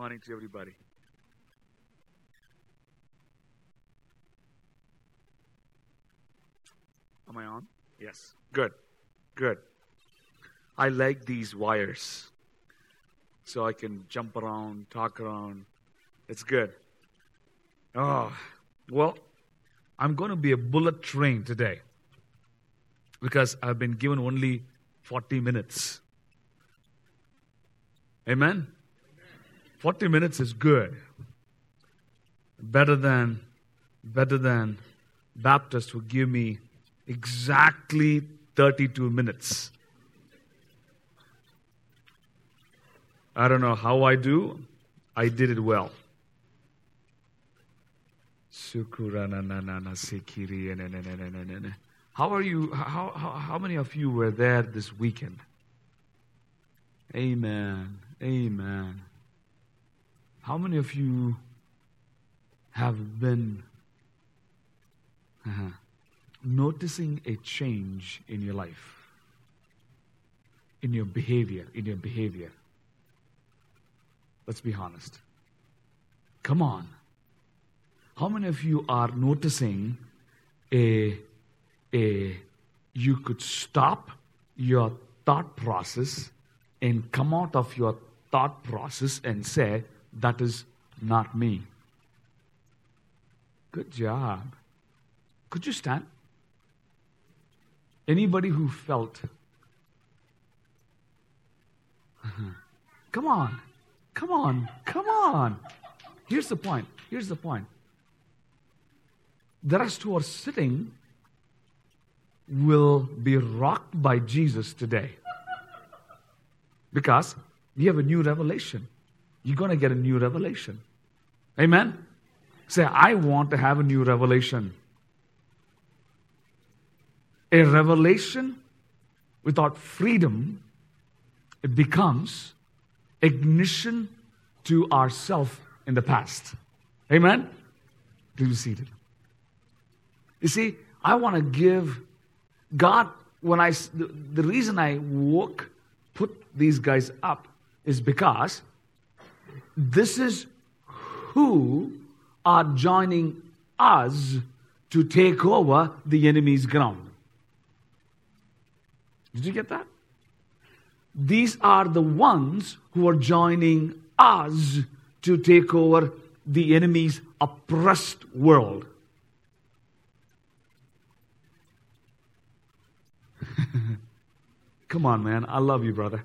Morning to everybody. Am I on? Yes. Good. Good. I like these wires so I can jump around, talk around. It's good. Oh, well, I'm going to be a bullet train today because I've been given only 40 minutes. Amen? 40 minutes is good. Better than better than Baptists who give me exactly 32 minutes. I don't know how I do. I did it well. How are you? How, how, how many of you were there this weekend? Amen. Amen. How many of you have been uh, noticing a change in your life? In your behavior, in your behavior. Let's be honest. Come on. How many of you are noticing a, a you could stop your thought process and come out of your thought process and say, that is not me. Good job. Could you stand? Anybody who felt, come on, come on, come on. Here's the point. Here's the point. The rest who are sitting will be rocked by Jesus today. Because we have a new revelation. You're going to get a new revelation. Amen? Say, I want to have a new revelation. A revelation without freedom, it becomes ignition to ourself in the past. Amen? Please be seated. You see, I want to give God, when I, the, the reason I woke, put these guys up is because this is who are joining us to take over the enemy's ground. Did you get that? These are the ones who are joining us to take over the enemy's oppressed world. Come on, man. I love you, brother.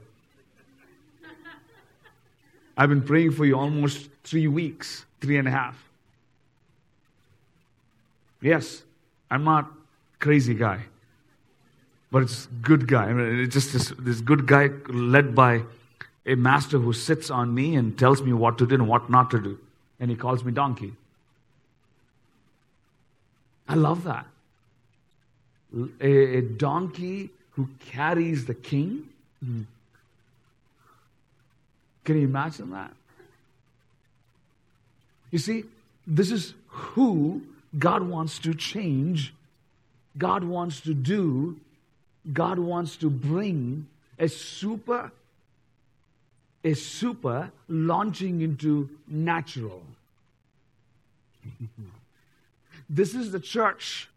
I've been praying for you almost three weeks, three and a half. Yes, I'm not crazy guy, but it's good guy. I mean, it's just this, this good guy led by a master who sits on me and tells me what to do and what not to do. And he calls me donkey. I love that. A, a donkey who carries the king. Mm-hmm can you imagine that? You see, this is who God wants to change, God wants to do, God wants to bring a super, a super launching into natural. this is the church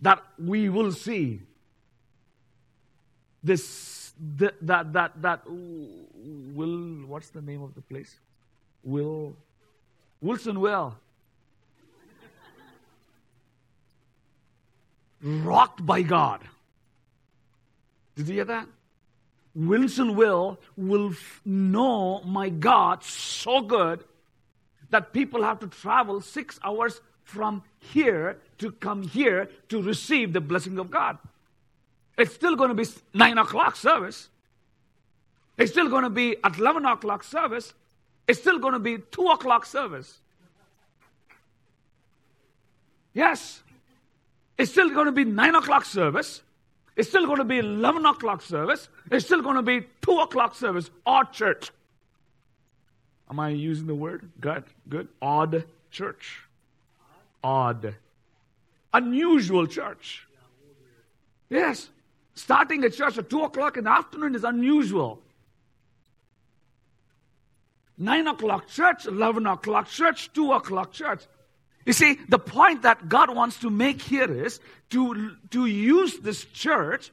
that we will see. This that that that that will what's the name of the place? Will Wilsonville rocked by God. Did you hear that? Wilsonville will f- know my God so good that people have to travel six hours from here to come here to receive the blessing of God. It's still going to be 9 o'clock service. It's still going to be at 11 o'clock service. It's still going to be 2 o'clock service. Yes. It's still going to be 9 o'clock service. It's still going to be 11 o'clock service. It's still going to be 2 o'clock service. Odd church. Am I using the word? Good, good. Odd church. Odd. Unusual church. Yes. Starting a church at 2 o'clock in the afternoon is unusual. 9 o'clock church, 11 o'clock church, 2 o'clock church. You see, the point that God wants to make here is to, to use this church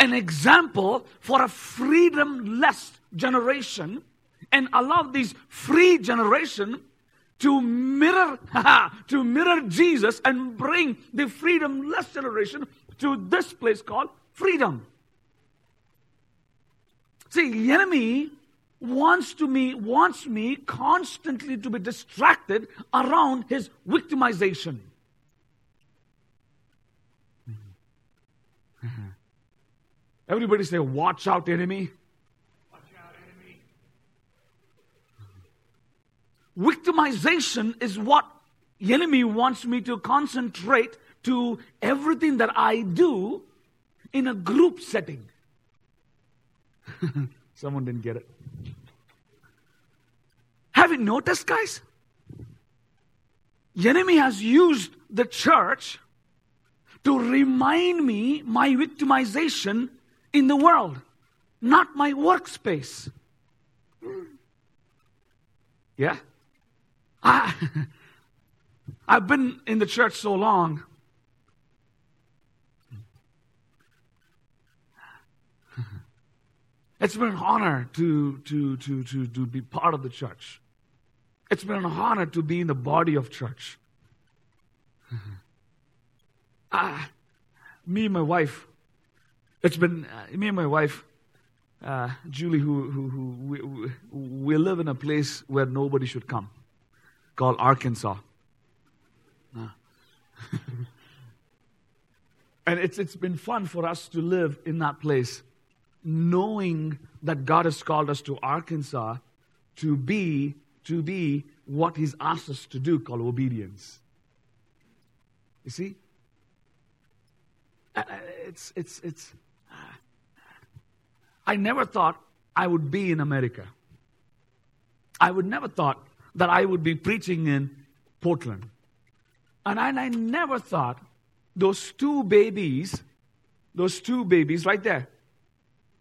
an example for a freedomless generation and allow this free generation to mirror to mirror Jesus and bring the freedomless generation to this place called freedom. See, the enemy wants to me wants me constantly to be distracted around his victimization. Mm-hmm. Everybody say, watch out, enemy. Watch out, enemy. Victimization is what enemy wants me to concentrate to everything that I do in a group setting. Someone didn't get it. Have you noticed, guys? The enemy has used the church to remind me my victimization in the world, not my workspace. Yeah? I, I've been in the church so long. It's been an honor to, to, to, to, to be part of the church. It's been an honor to be in the body of church. ah, me and my wife, it's been uh, me and my wife, uh, Julie, who, who, who we, we, live in a place where nobody should come, called Arkansas. Uh. and it's, it's been fun for us to live in that place, knowing that God has called us to Arkansas to be to be what He's asked us to do, called obedience. You see? Uh, it's, it's, it's, I never thought I would be in America. I would never thought that I would be preaching in Portland. And I, I never thought those two babies, those two babies right there,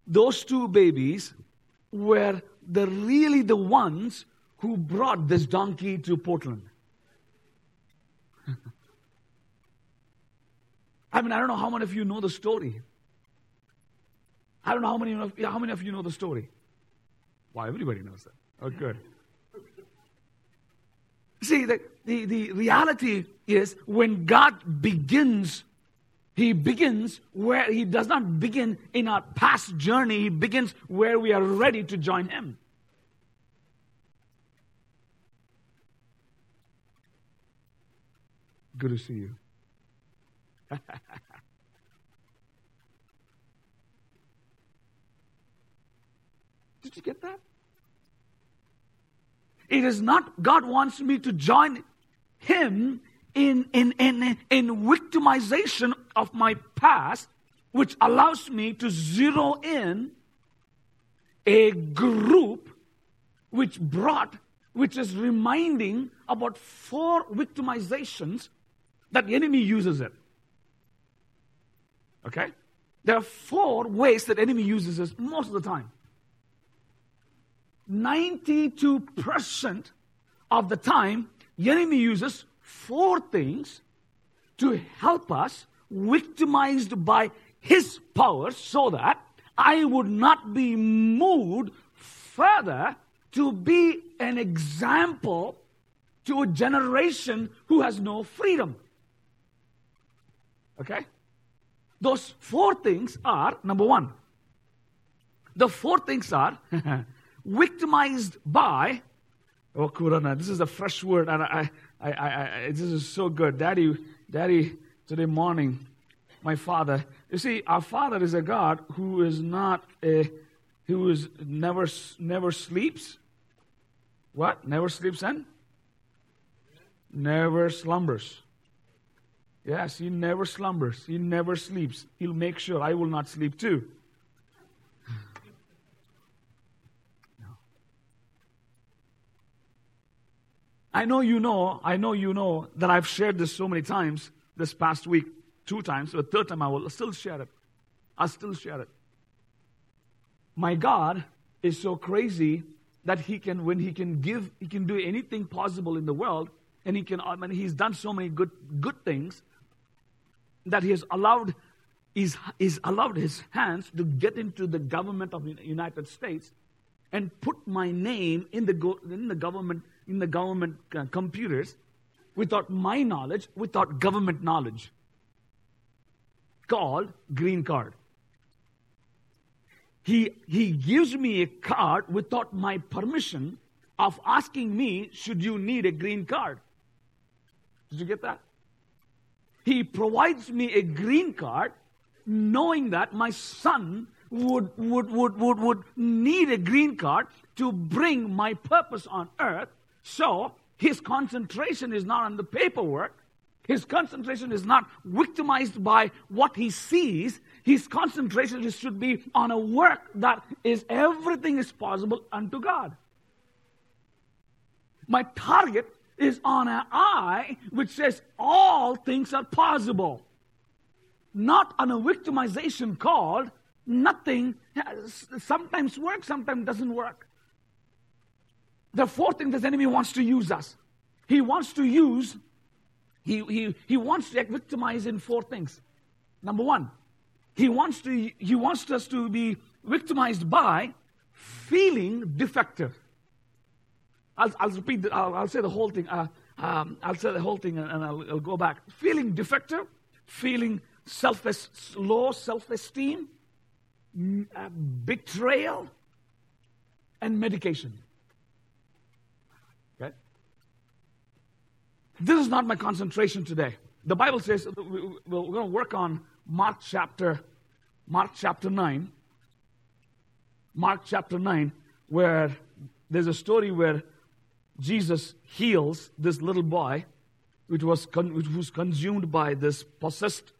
those two babies were the really the ones who brought this donkey to Portland. I mean, I don't know how many of you know the story. I don't know how many of, how many of you know the story. Why, everybody knows that. Oh, good. See, the, the, the reality is when God begins, He begins where He does not begin in our past journey, He begins where we are ready to join Him. Good to see you. Did you get that? It is not, God wants me to join Him in, in, in, in victimization of my past, which allows me to zero in a group which brought, which is reminding about four victimizations that enemy uses it. Okay? There are four ways that enemy uses it most of the time. 92% of the time, the enemy uses four things to help us, victimized by his power, so that I would not be moved further to be an example to a generation who has no freedom. Okay? Those four things are number one. The four things are victimized by, oh, this is a fresh word, and I, I, I, I, this is so good. Daddy, Daddy, today morning, my father, you see, our father is a God who is not a, who is never, never sleeps. What? Never sleeps and? Never slumbers. Yes, he never slumbers. He never sleeps. He'll make sure I will not sleep too. I know you know, I know you know that I've shared this so many times this past week, two times, but third time I will still share it. I'll still share it. My God is so crazy that he can, when he can give, he can do anything possible in the world, and he can, I mean, he's done so many good, good things that he has allowed, he's, he's allowed his hands to get into the government of the United States and put my name in the, in the government, in the government uh, computers without my knowledge, without government knowledge, called green card. He, he gives me a card without my permission of asking me, should you need a green card? Did you get that? He provides me a green card knowing that my son would, would, would, would, would need a green card to bring my purpose on earth. So his concentration is not on the paperwork. His concentration is not victimized by what he sees. His concentration should be on a work that is everything is possible unto God. My target is on an eye which says all things are possible. Not on a victimization called nothing sometimes works, sometimes doesn't work. The fourth thing this enemy wants to use us. He wants to use, he, he, he wants to victimize in four things. Number one, he wants to he wants us to be victimized by feeling defective. I'll, I'll repeat, the, I'll, I'll, say the whole thing. Uh, um, I'll say the whole thing and, and I'll, I'll, go back. Feeling defective, feeling self low self esteem, uh, betrayal, and medication. This is not my concentration today. The Bible says we're going to work on Mark chapter, Mark chapter 9. Mark chapter 9, where there's a story where Jesus heals this little boy, which was, con- which was consumed by this possessed,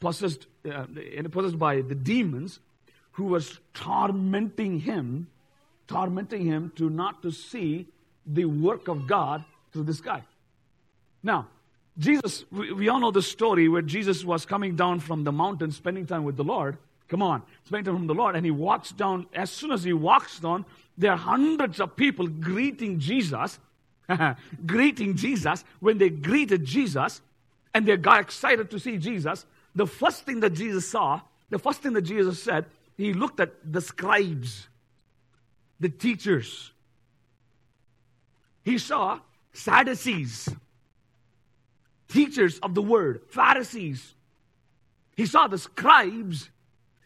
possessed, uh, possessed by the demons, who was tormenting him, tormenting him to not to see the work of God through this guy. Now, Jesus, we, we all know the story where Jesus was coming down from the mountain, spending time with the Lord. Come on, spending time from the Lord, and he walks down. As soon as he walks down, there are hundreds of people greeting Jesus, greeting Jesus. When they greeted Jesus, and they got excited to see Jesus, the first thing that Jesus saw, the first thing that Jesus said, he looked at the scribes, the teachers. He saw Sadducees, teachers of the word, Pharisees. He saw the scribes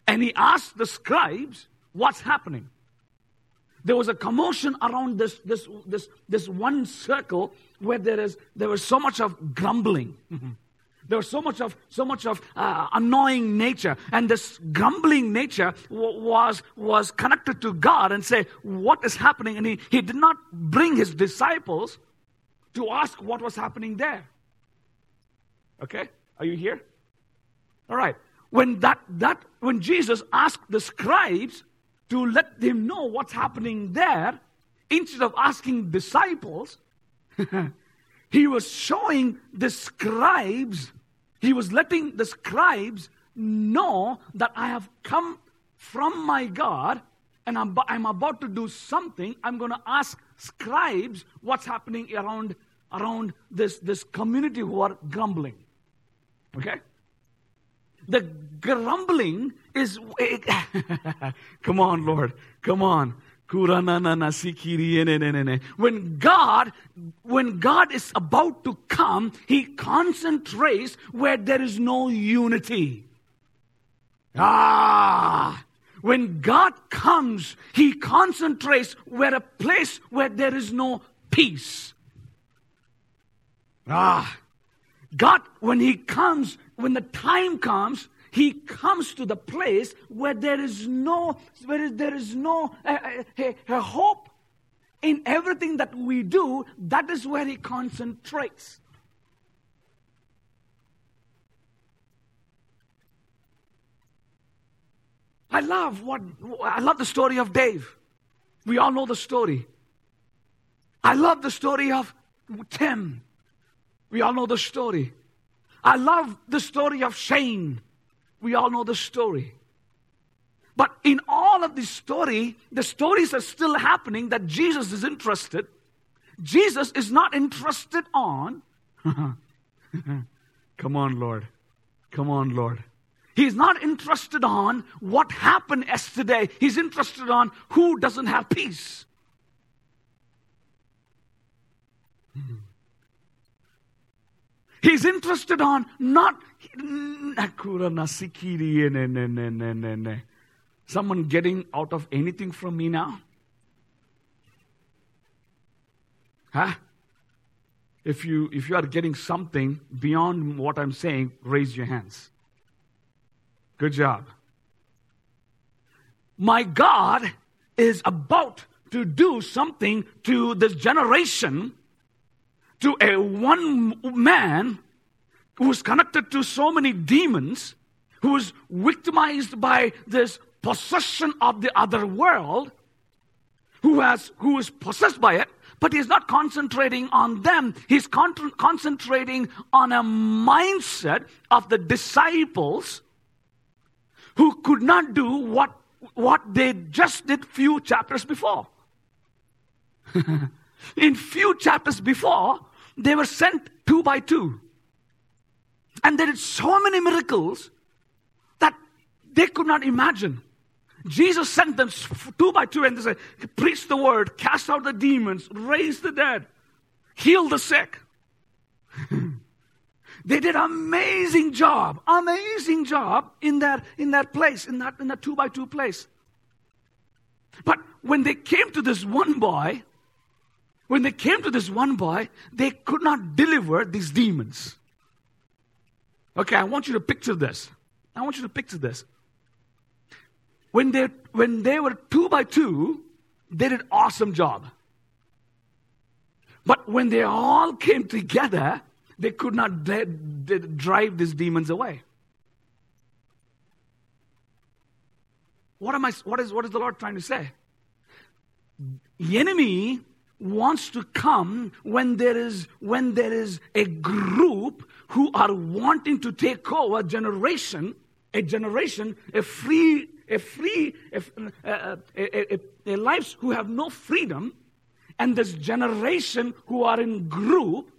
and he asked the scribes, What's happening? There was a commotion around this, this, this, this one circle where there, is, there was so much of grumbling. There was so much of so much of uh, annoying nature, and this grumbling nature w- was was connected to God and say, "What is happening?" And he, he did not bring his disciples to ask what was happening there. Okay, are you here? All right. When that that when Jesus asked the scribes to let them know what's happening there, instead of asking disciples. he was showing the scribes he was letting the scribes know that I have come from my God and I'm, I'm about to do something. I'm going to ask scribes what's happening around, around this, this community who are grumbling. Okay? The grumbling is. come on, Lord. Come on. When God, when God is about to come, He concentrates where there is no unity. Ah! When God comes, He concentrates where a place where there is no peace. Ah! God, when He comes, when the time comes, he comes to the place where there is no, where there is no uh, uh, hope in everything that we do. That is where he concentrates. I love what I love the story of Dave. We all know the story. I love the story of Tim. We all know the story. I love the story of Shane. We all know the story. But in all of this story, the stories are still happening that Jesus is interested. Jesus is not interested on. Come on, Lord. Come on, Lord. He's not interested on what happened yesterday. He's interested on who doesn't have peace. He's interested on not someone getting out of anything from me now. Huh? If you if you are getting something beyond what I'm saying, raise your hands. Good job. My God is about to do something to this generation, to a one man who's connected to so many demons, who is victimized by this possession of the other world, who has who is possessed by it, but he's not concentrating on them. He's con- concentrating on a mindset of the disciples who could not do what, what they just did few chapters before. In few chapters before, they were sent two by two. And they did so many miracles that they could not imagine. Jesus sent them two by two and they said, Preach the word, cast out the demons, raise the dead, heal the sick. They did amazing job, amazing job in that, in that place, in that, in that two by two place. But when they came to this one boy, when they came to this one boy, they could not deliver these demons. Okay, I want you to picture this. I want you to picture this. When they, when they were two by two, they did awesome job. But when they all came together, they could not drive these demons away. What am I what is what is the Lord trying to say? The enemy wants to come when there is when there is a group who are wanting to take over a generation, a generation, a free, a free, a, a, a, a lives who have no freedom, and this generation who are in group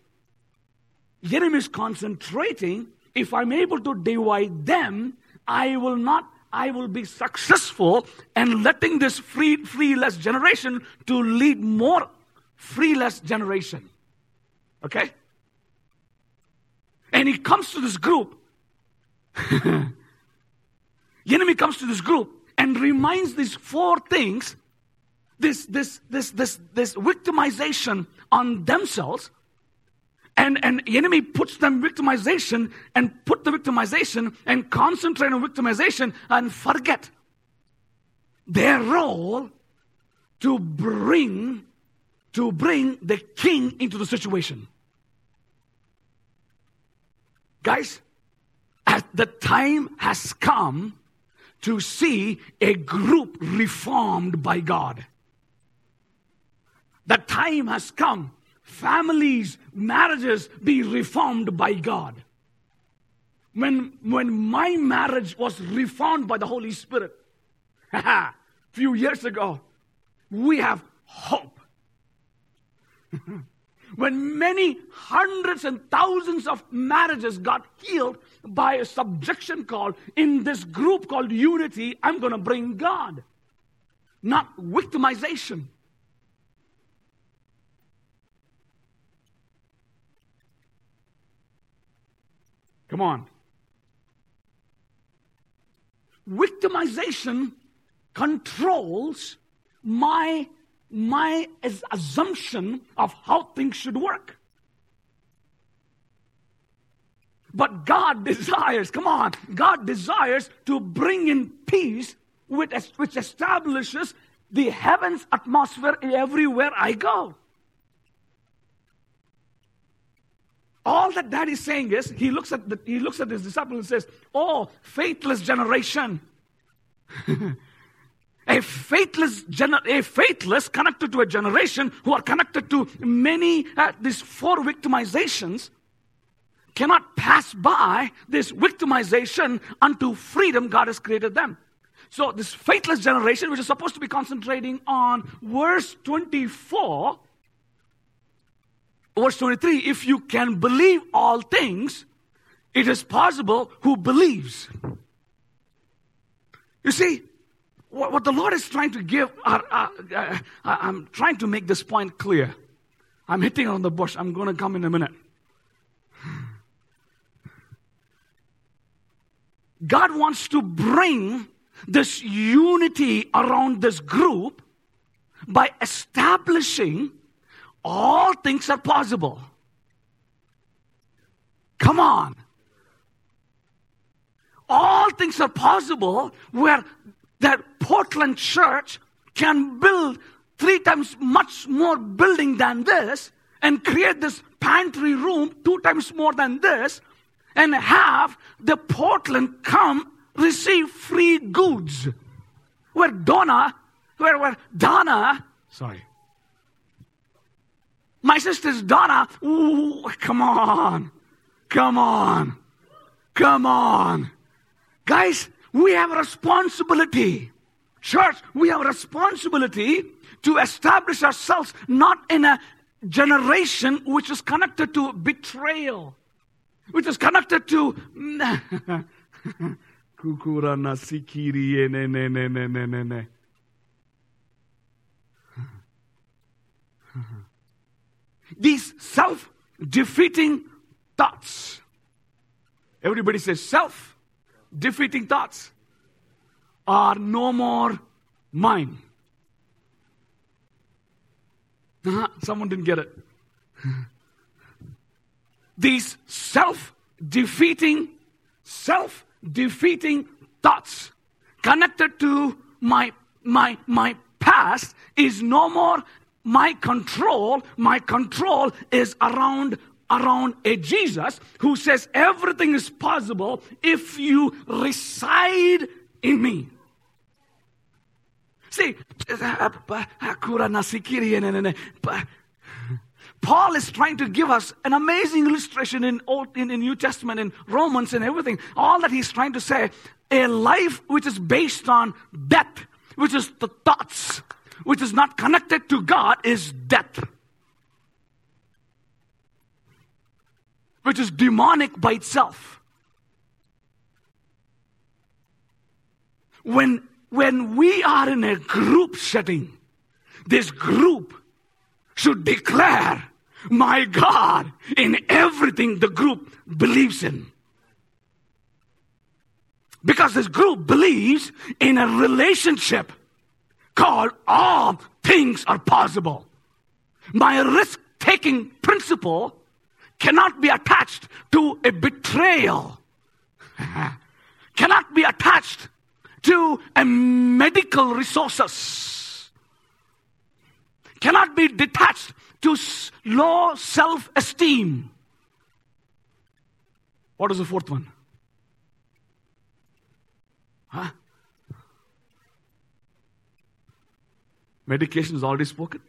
enemy is concentrating. If I'm able to divide them, I will not I will be successful and letting this free, freeless generation to lead more freeless generation. Okay? And he comes to this group. enemy comes to this group and reminds these four things this this this this this victimization on themselves and, and the enemy puts them victimization and put the victimization and concentrate on victimization and forget their role to bring to bring the king into the situation. Guys, the time has come to see a group reformed by God. The time has come families, marriages be reformed by God. When, when my marriage was reformed by the Holy Spirit, a few years ago, we have hope. when many hundreds and thousands of marriages got healed by a subjection call in this group called unity, I'm going to bring God, not victimization. Come on. Victimization controls my, my assumption of how things should work. But God desires, come on, God desires to bring in peace which, establishes the heavens atmosphere everywhere I go. All that dad is saying is, he looks at, the, he looks at his disciple and says, Oh, faithless generation. a faithless, a faithless connected to a generation who are connected to many, uh, these four victimizations cannot pass by this victimization unto freedom God has created them. so this faithless generation, which is supposed to be concentrating on verse 24, verse 23, if you can believe all things, it is possible who believes. You see, what, what the Lord is trying to give, uh, uh, uh, I'm trying to make this point clear. I'm hitting on the bush. I'm going to come in a minute. God wants to bring this unity around this group by establishing all things are possible. Come on. All things are possible where that Portland church can build three times much more building than this and create this pantry room two times more than this and have the Portland come receive free goods. Where Donna, where, where Donna, sorry, my sister's Donna, ooh, come on, come on, come on. Guys, we have a responsibility. Church, we have a responsibility to establish ourselves not in a generation which is connected to betrayal, which is connected to. These self defeating thoughts. Everybody says self defeating thoughts are no more mine. Someone didn't get it. These self defeating, self defeating thoughts connected to my, my, my past is no more my control. My control is around around a Jesus who says everything is possible if you reside in me. See, Paul is trying to give us an amazing illustration in Old in, in New Testament, in Romans and everything. All that he's trying to say, a life which is based on death, which is the thoughts, which is not connected to God, is death. Which is demonic by itself. When when we are in a group setting, this group should declare, My God, in everything the group believes in. Because this group believes in a relationship called all things are possible. My risk taking principle cannot be attached to a betrayal, cannot be attached to a medical resources. Cannot be detached to low self-esteem. What is the fourth one? Huh? Medication is already spoken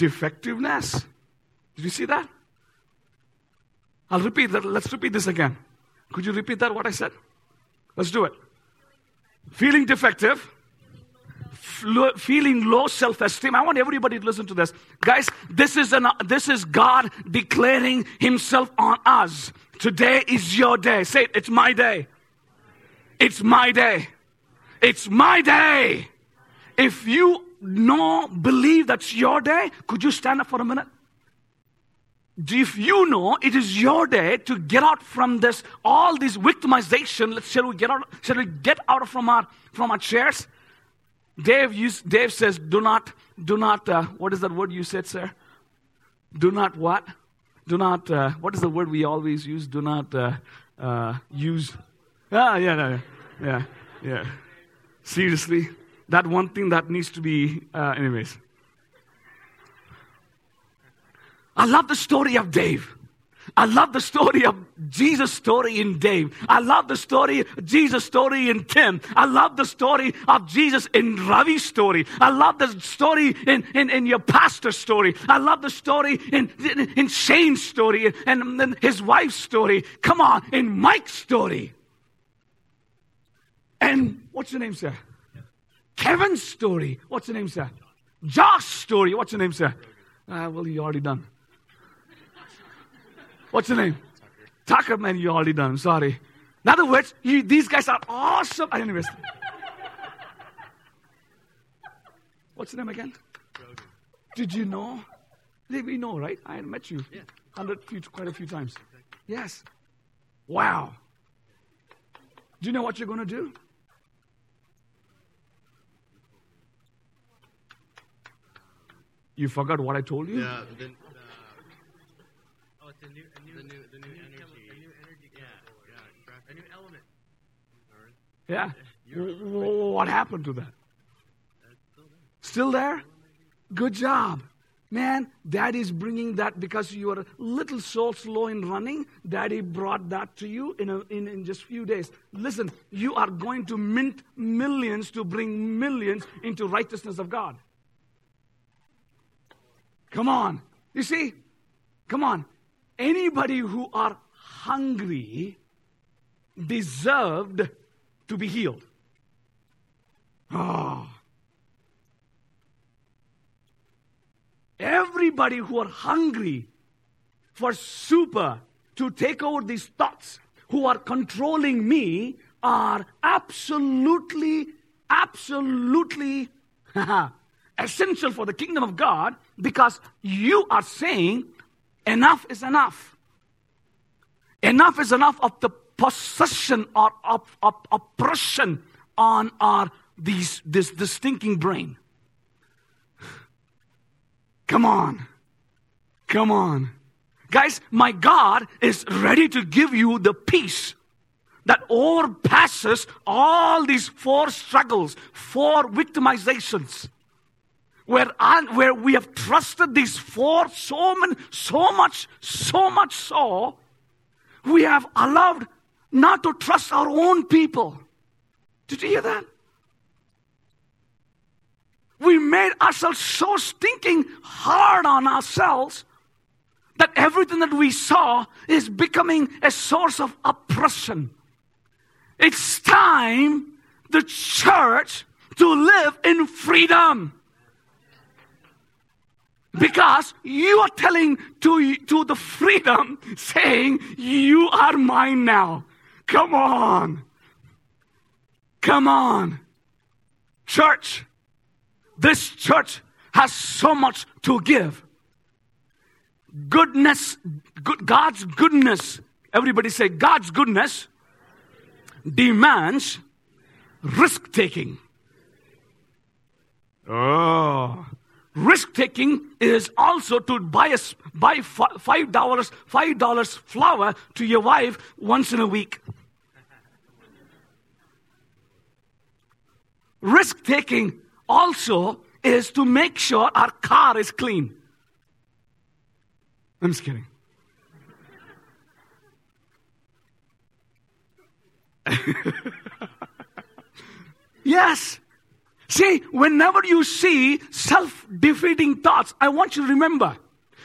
defectiveness did you see that I'll repeat that. Let's repeat this again. Could you repeat that, what I said? Let's do it. Feeling defective, feeling low self-esteem. I want everybody to listen to this. Guys, this is, an, this is God declaring himself on us. Today is your day. Say it, it's my day. It's my day. It's my day. If you know, believe that's your day, could you stand up for a minute? if you know it is your day to get out from this all this victimization let's shall we get out shall we get out from our from our chairs? Dave dave says do not do not uh, what is that word you said sir? Do not what? Do not uh, what is the word we always use? Do not uh, uh use. Ah yeah yeah yeah yeah. Seriously that one thing that needs to be uh, anyways I love the story of Dave. I love the story of Jesus' story in Dave. I love the story, Jesus' story in Tim. I love the story of Jesus in Ravi's story. I love the story in, in, in your pastor's story. I love the story in, in, in Shane's story and, and his wife's story. Come on, in Mike's story. And what's your name, sir? Kevin's story. What's your name, sir? Josh's story. What's your name, sir? Uh, well, you already done. What's your name? Tucker. Tucker, man, you already done. Sorry. In other words, you, these guys are awesome. I didn't Anyways. What's your name again? Rogan. Did you know? We know, right? I met you Yeah. hundred few, quite a few times. Yes. Wow. Do you know what you're going to do? You forgot what I told you? Yeah, the, the, uh, oh, it's a new, a new, the new, the new energy. A new energy. Yeah, yeah, a new element. Yeah. W- w- What happened to that? Still there? Good job. Man, daddy's bringing that because you are a little so slow in running. Daddy brought that to you in, a, in, in just few days. Listen, you are going to mint millions to bring millions into righteousness of God. Come on. You see? Come on. Anybody who are hungry deserved to be healed. Oh. Everybody who are hungry for super to take over these thoughts who are controlling me are absolutely, absolutely essential for the kingdom of God because you are saying enough is enough. Enough is enough of the possession or of, of oppression on our these this, this stinking brain. Come on. Come on. Guys, my God is ready to give you the peace that overpasses all these four struggles, four victimizations. Where, where we have trusted these four so, many, so much, so much so, we have allowed not to trust our own people. Did you hear that? We made ourselves so stinking hard on ourselves that everything that we saw is becoming a source of oppression. It's time the church to live in freedom. Because you are telling to, to the freedom, saying, You are mine now. Come on. Come on. Church, this church has so much to give. Goodness, good, God's goodness, everybody say, God's goodness demands risk taking. Oh. Risk taking is also to buy, a, buy five dollars five dollars flour to your wife once in a week. Risk taking also is to make sure our car is clean. I'm just kidding. yes. See, whenever you see self defeating thoughts, I want you to remember.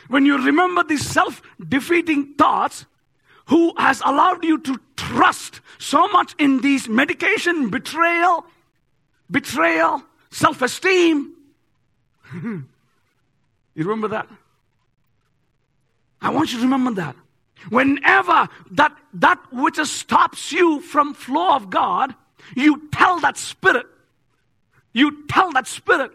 When you remember these self defeating thoughts, who has allowed you to trust so much in these medication, betrayal, betrayal, self esteem. you remember that? I want you to remember that. Whenever that, that which stops you from flow of God, you tell that spirit, you tell that spirit,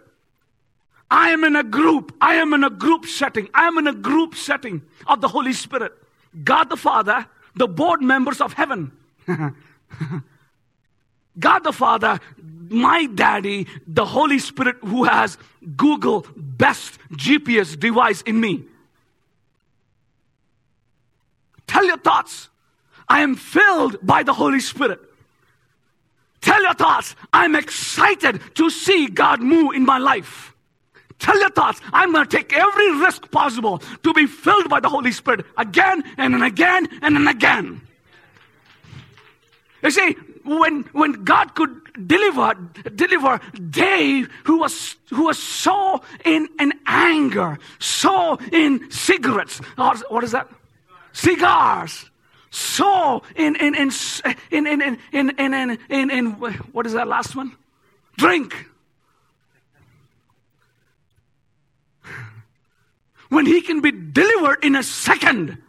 I am in a group. I am in a group setting. I am in a group setting of the Holy Spirit. God the Father, the board members of heaven. God the Father, my daddy, the Holy Spirit who has Google best GPS device in me. Tell your thoughts. I am filled by the Holy Spirit. Tell your thoughts. I'm excited to see God move in my life. Tell your thoughts, I'm going to take every risk possible to be filled by the Holy Spirit again and then again and then again. You see, when, when God could deliver, deliver Dave, who was, who was so in, in anger, so in cigarettes, or what is that? Cigars. So in, in, in, in, in, in, in, in, in, in, in, what is that last one? Drink. When he can be delivered in a second,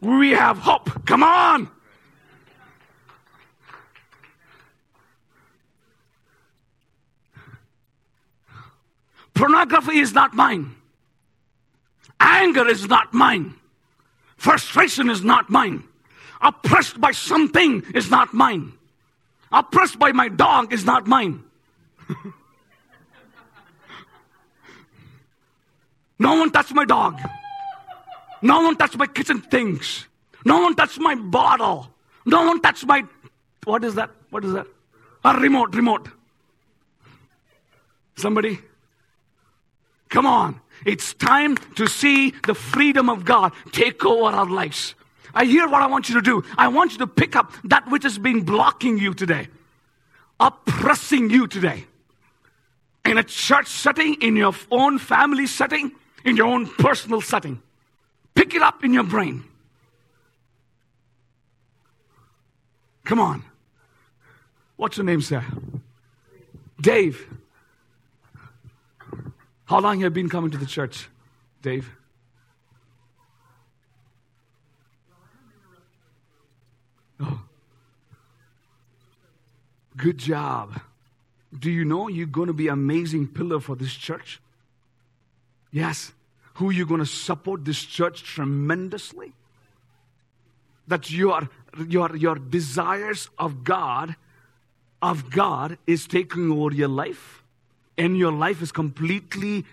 we have hope. Come on. Pornography is not mine. Anger is not mine. Frustration is not mine. Oppressed by something is not mine. Oppressed by my dog is not mine. no one touched my dog. No one touched my kitchen things. No one touched my bottle. No one touched my. What is that? What is that? A remote, remote. Somebody? Come on. It's time to see the freedom of God take over our lives. I hear what I want you to do. I want you to pick up that which has been blocking you today, oppressing you today. In a church setting, in your own family setting, in your own personal setting. Pick it up in your brain. Come on. What's your name, sir? Dave. How long have you been coming to the church, Dave? Oh. Good job. Do you know you're going to be amazing pillar for this church? Yes. Who you're going to support this church tremendously? That your your your desires of God of God is taking over your life and your life is completely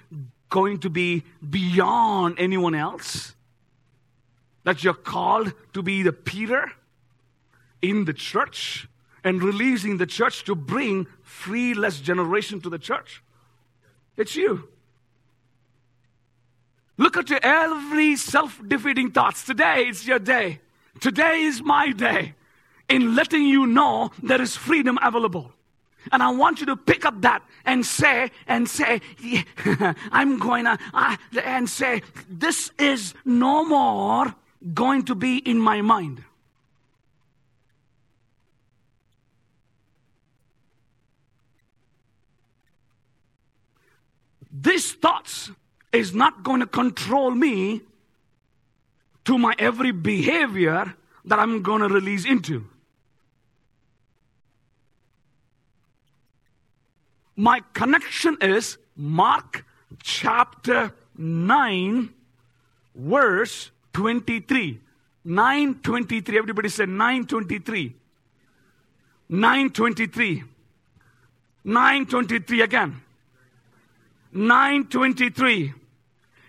going to be beyond anyone else, that you're called to be the Peter in the church and releasing the church to bring freeless generation to the church. It's you. Look at your every self defeating thoughts. Today is your day. Today is my day in letting you know there is freedom available. And I want you to pick up that and say, and say, I'm going to, uh, and say, this is no more going to be in my mind. These thoughts is not going to control me to my every behavior that I'm going to release into. My connection is Mark chapter 9, verse 23. 923. Everybody say 923. 923. 923 again. 923.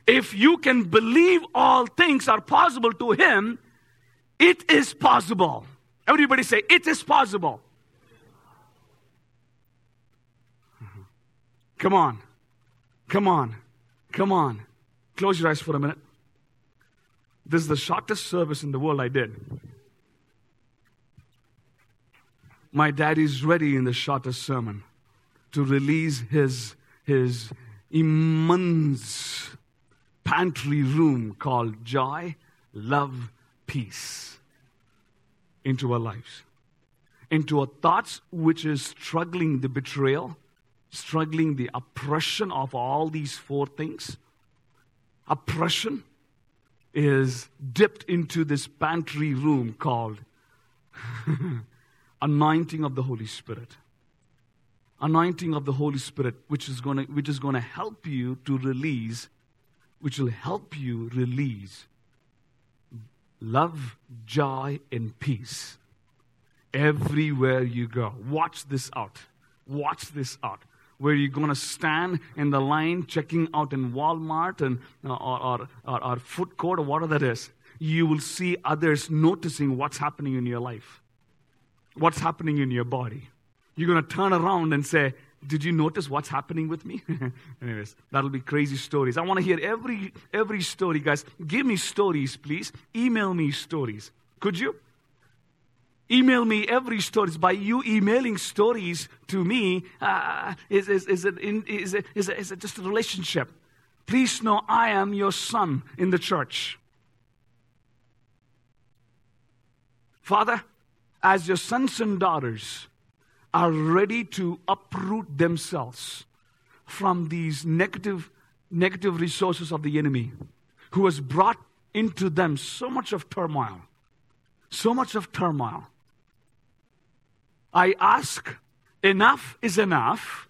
If you can believe all things are possible to him, it is possible. Everybody say, it is possible. Come on. Come on. Come on. Close your eyes for a minute. This is the shortest service in the world I did. My daddy's ready in the shortest sermon to release his, his immense pantry room called joy, love, peace into our lives, into our thoughts, which is struggling the betrayal struggling the oppression of all these four things. Oppression is dipped into this pantry room called anointing of the Holy Spirit. Anointing of the Holy Spirit, which is going to, which is going to help you to release, which will help you release love, joy, and peace everywhere you go. Watch this out. Watch this out where you're going to stand in the line checking out in Walmart and, uh, or, or, or, or food court or whatever that is, you will see others noticing what's happening in your life, what's happening in your body. You're going to turn around and say, did you notice what's happening with me? Anyways, that'll be crazy stories. I want to hear every every story, guys. Give me stories, please. Email me stories. Could you? Email me every story. By you emailing stories to me, uh, is, is, is, it in, is, it, is, it, is it just a relationship? Please know I am your son in the church. Father, as your sons and daughters are ready to uproot themselves from these negative, negative resources of the enemy, who has brought into them so much of turmoil, so much of turmoil. I ask, enough is enough.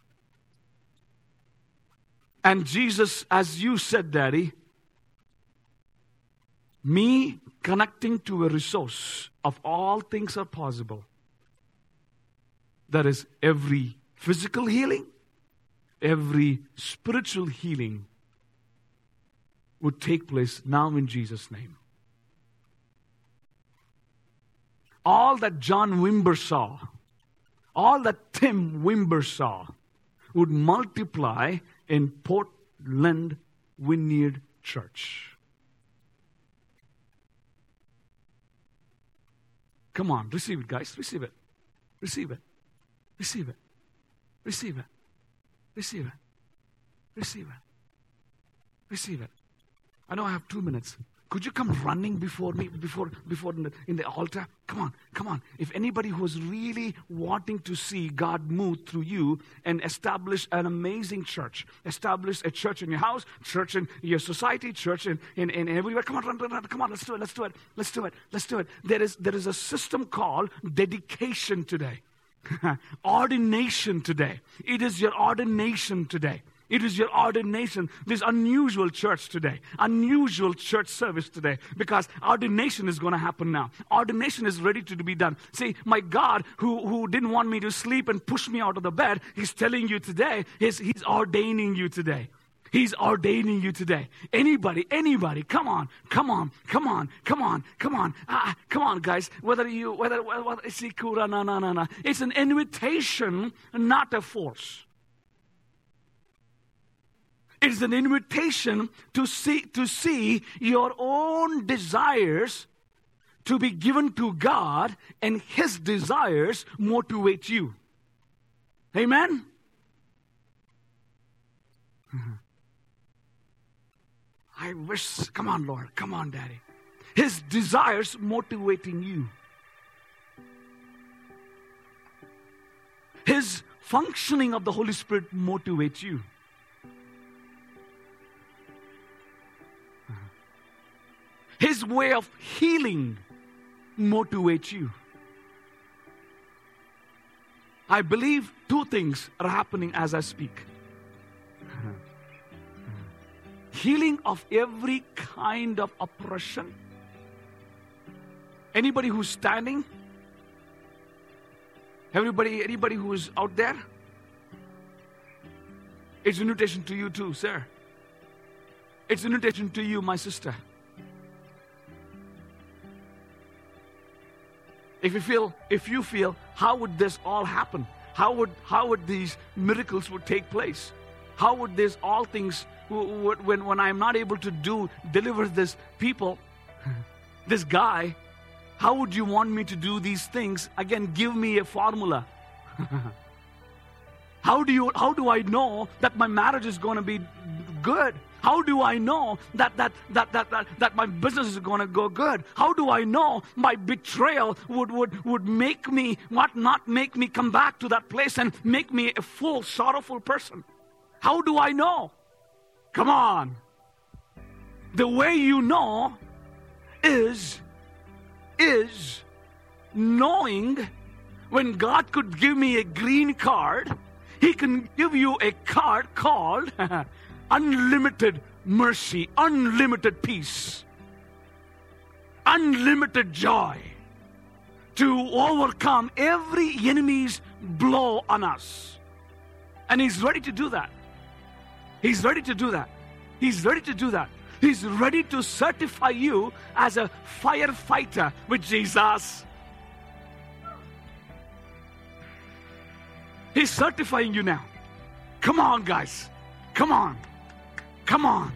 And Jesus, as you said, Daddy, me connecting to a resource of all things are possible. That is every physical healing, every spiritual healing would take place now in Jesus' name. All that John Wimber saw, all that Tim Wimber saw, would multiply in Portland Vineyard Church. Come on, receive it, guys. Receive it. Receive it. Receive it. Receive it. Receive it. Receive it. Receive it. I know I have two minutes. Could you come running before me, before, before in the, in the altar? Come on, come on. If anybody who's really wanting to see God move through you and establish an amazing church, establish a church in your house, church in your society, church in, in, in everywhere, come on, run, run, run, come on, let's do it, let's do it, let's do it, let's do it. There is, there is a system called dedication today, ordination today. It is your ordination today. It is your ordination, this unusual church today, unusual church service today, because ordination is going to happen now. Ordination is ready to be done. See, my God, who, who didn't want me to sleep and push me out of the bed, He's telling you today, He's, he's ordaining you today. He's ordaining you today. Anybody, anybody, come on, come on, come on, come on, come on, ah, come on, guys. Whether you, whether, whether it's no, no, no, no. It's an invitation, not a force. It is an invitation to see, to see your own desires to be given to God and His desires motivate you. Amen? Mm-hmm. I wish, come on, Lord, come on, Daddy. His desires motivating you. His functioning of the Holy Spirit motivates you. His way of healing motivates you. I believe two things are happening as I speak healing of every kind of oppression. Anybody who's standing? Everybody, anybody who's out there? It's an invitation to you too, sir. It's an invitation to you, my sister. If you feel, if you feel, how would this all happen? How would, how would these miracles would take place? How would this all things, when, when I'm not able to do, deliver this people, this guy, how would you want me to do these things? Again, give me a formula. how do you, how do I know that my marriage is going to be good? How do I know that, that, that, that, that, that my business is going to go good? How do I know my betrayal would, would, would make me, what not make me come back to that place and make me a full, sorrowful person? How do I know? Come on. The way you know is, is knowing when God could give me a green card, He can give you a card called unlimited mercy, unlimited peace, unlimited joy to overcome every enemy's blow on us. And He's ready to do that. He's ready to do that. He's ready to do that. He's ready to certify you as a firefighter with Jesus. He's certifying you now. Come on, guys. Come on. Come on.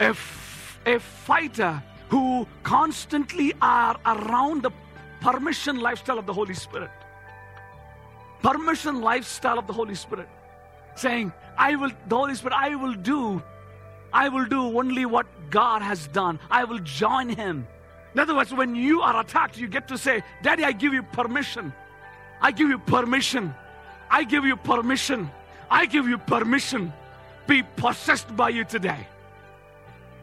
A, f- a fighter who constantly are around the permission lifestyle of the Holy Spirit. Permission lifestyle of the Holy Spirit. Saying, I will, the Holy Spirit, I will do, I will do only what God has done. I will join Him. In other words, when you are attacked, you get to say, Daddy, I give you permission. I give you permission. I give you permission. I give you permission. Be possessed by you today.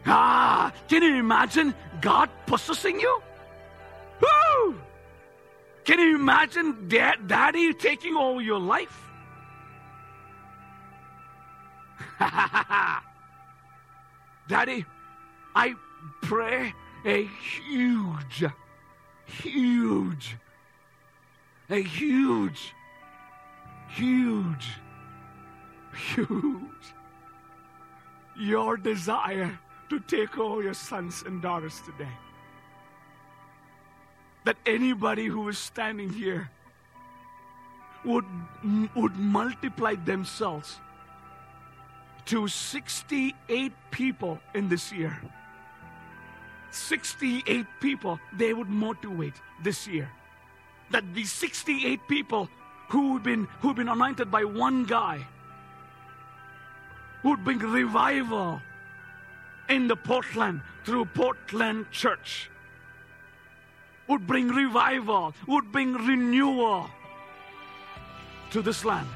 Ah, can you imagine God possessing you? Woo! Can you imagine dad, daddy taking over your life? daddy, I pray a huge, huge, a huge, huge, huge, your desire to take over your sons and daughters today. That anybody who is standing here would, would multiply themselves to 68 people in this year. 68 people they would motivate this year. That these 68 people who've been who've been anointed by one guy would bring revival in the Portland through Portland Church. Would bring revival, would bring renewal to this land.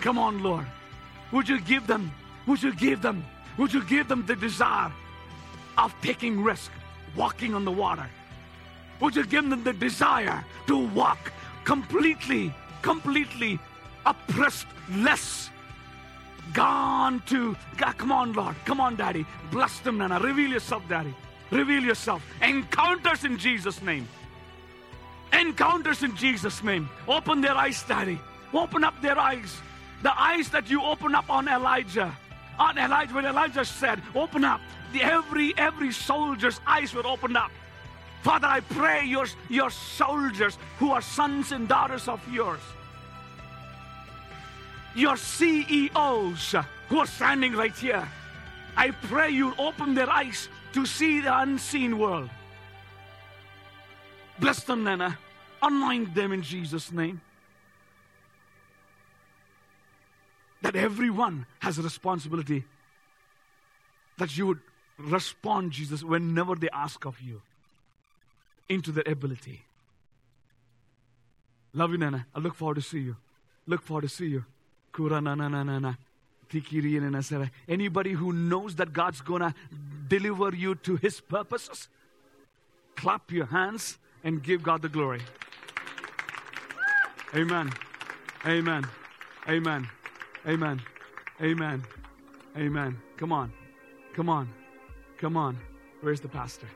Come on, Lord. Would you give them, would you give them, would you give them the desire of taking risk, walking on the water? Would you give them the desire to walk completely, completely oppressed, less gone to God, come on, Lord. Come on, Daddy. Bless them, Nana. Reveal yourself, Daddy. Reveal yourself. Encounters in Jesus' name. Encounters in Jesus' name. Open their eyes, Daddy. Open up their eyes. The eyes that you open up on Elijah. On Elijah, when Elijah said, Open up, the, every every soldier's eyes were opened up. Father, I pray your, your soldiers who are sons and daughters of yours your CEOs who are standing right here. I pray you open their eyes to see the unseen world. Bless them, Nana. Anoint them in Jesus' name. That everyone has a responsibility. That you would respond, Jesus, whenever they ask of you into their ability. Love you, Nana. I look forward to see you. Look forward to see you. Anybody who knows that God's gonna deliver you to his purposes, clap your hands and give God the glory. Amen. Amen. Amen. Amen. Amen. Amen. Come on. Come on. Come on. Where's the pastor?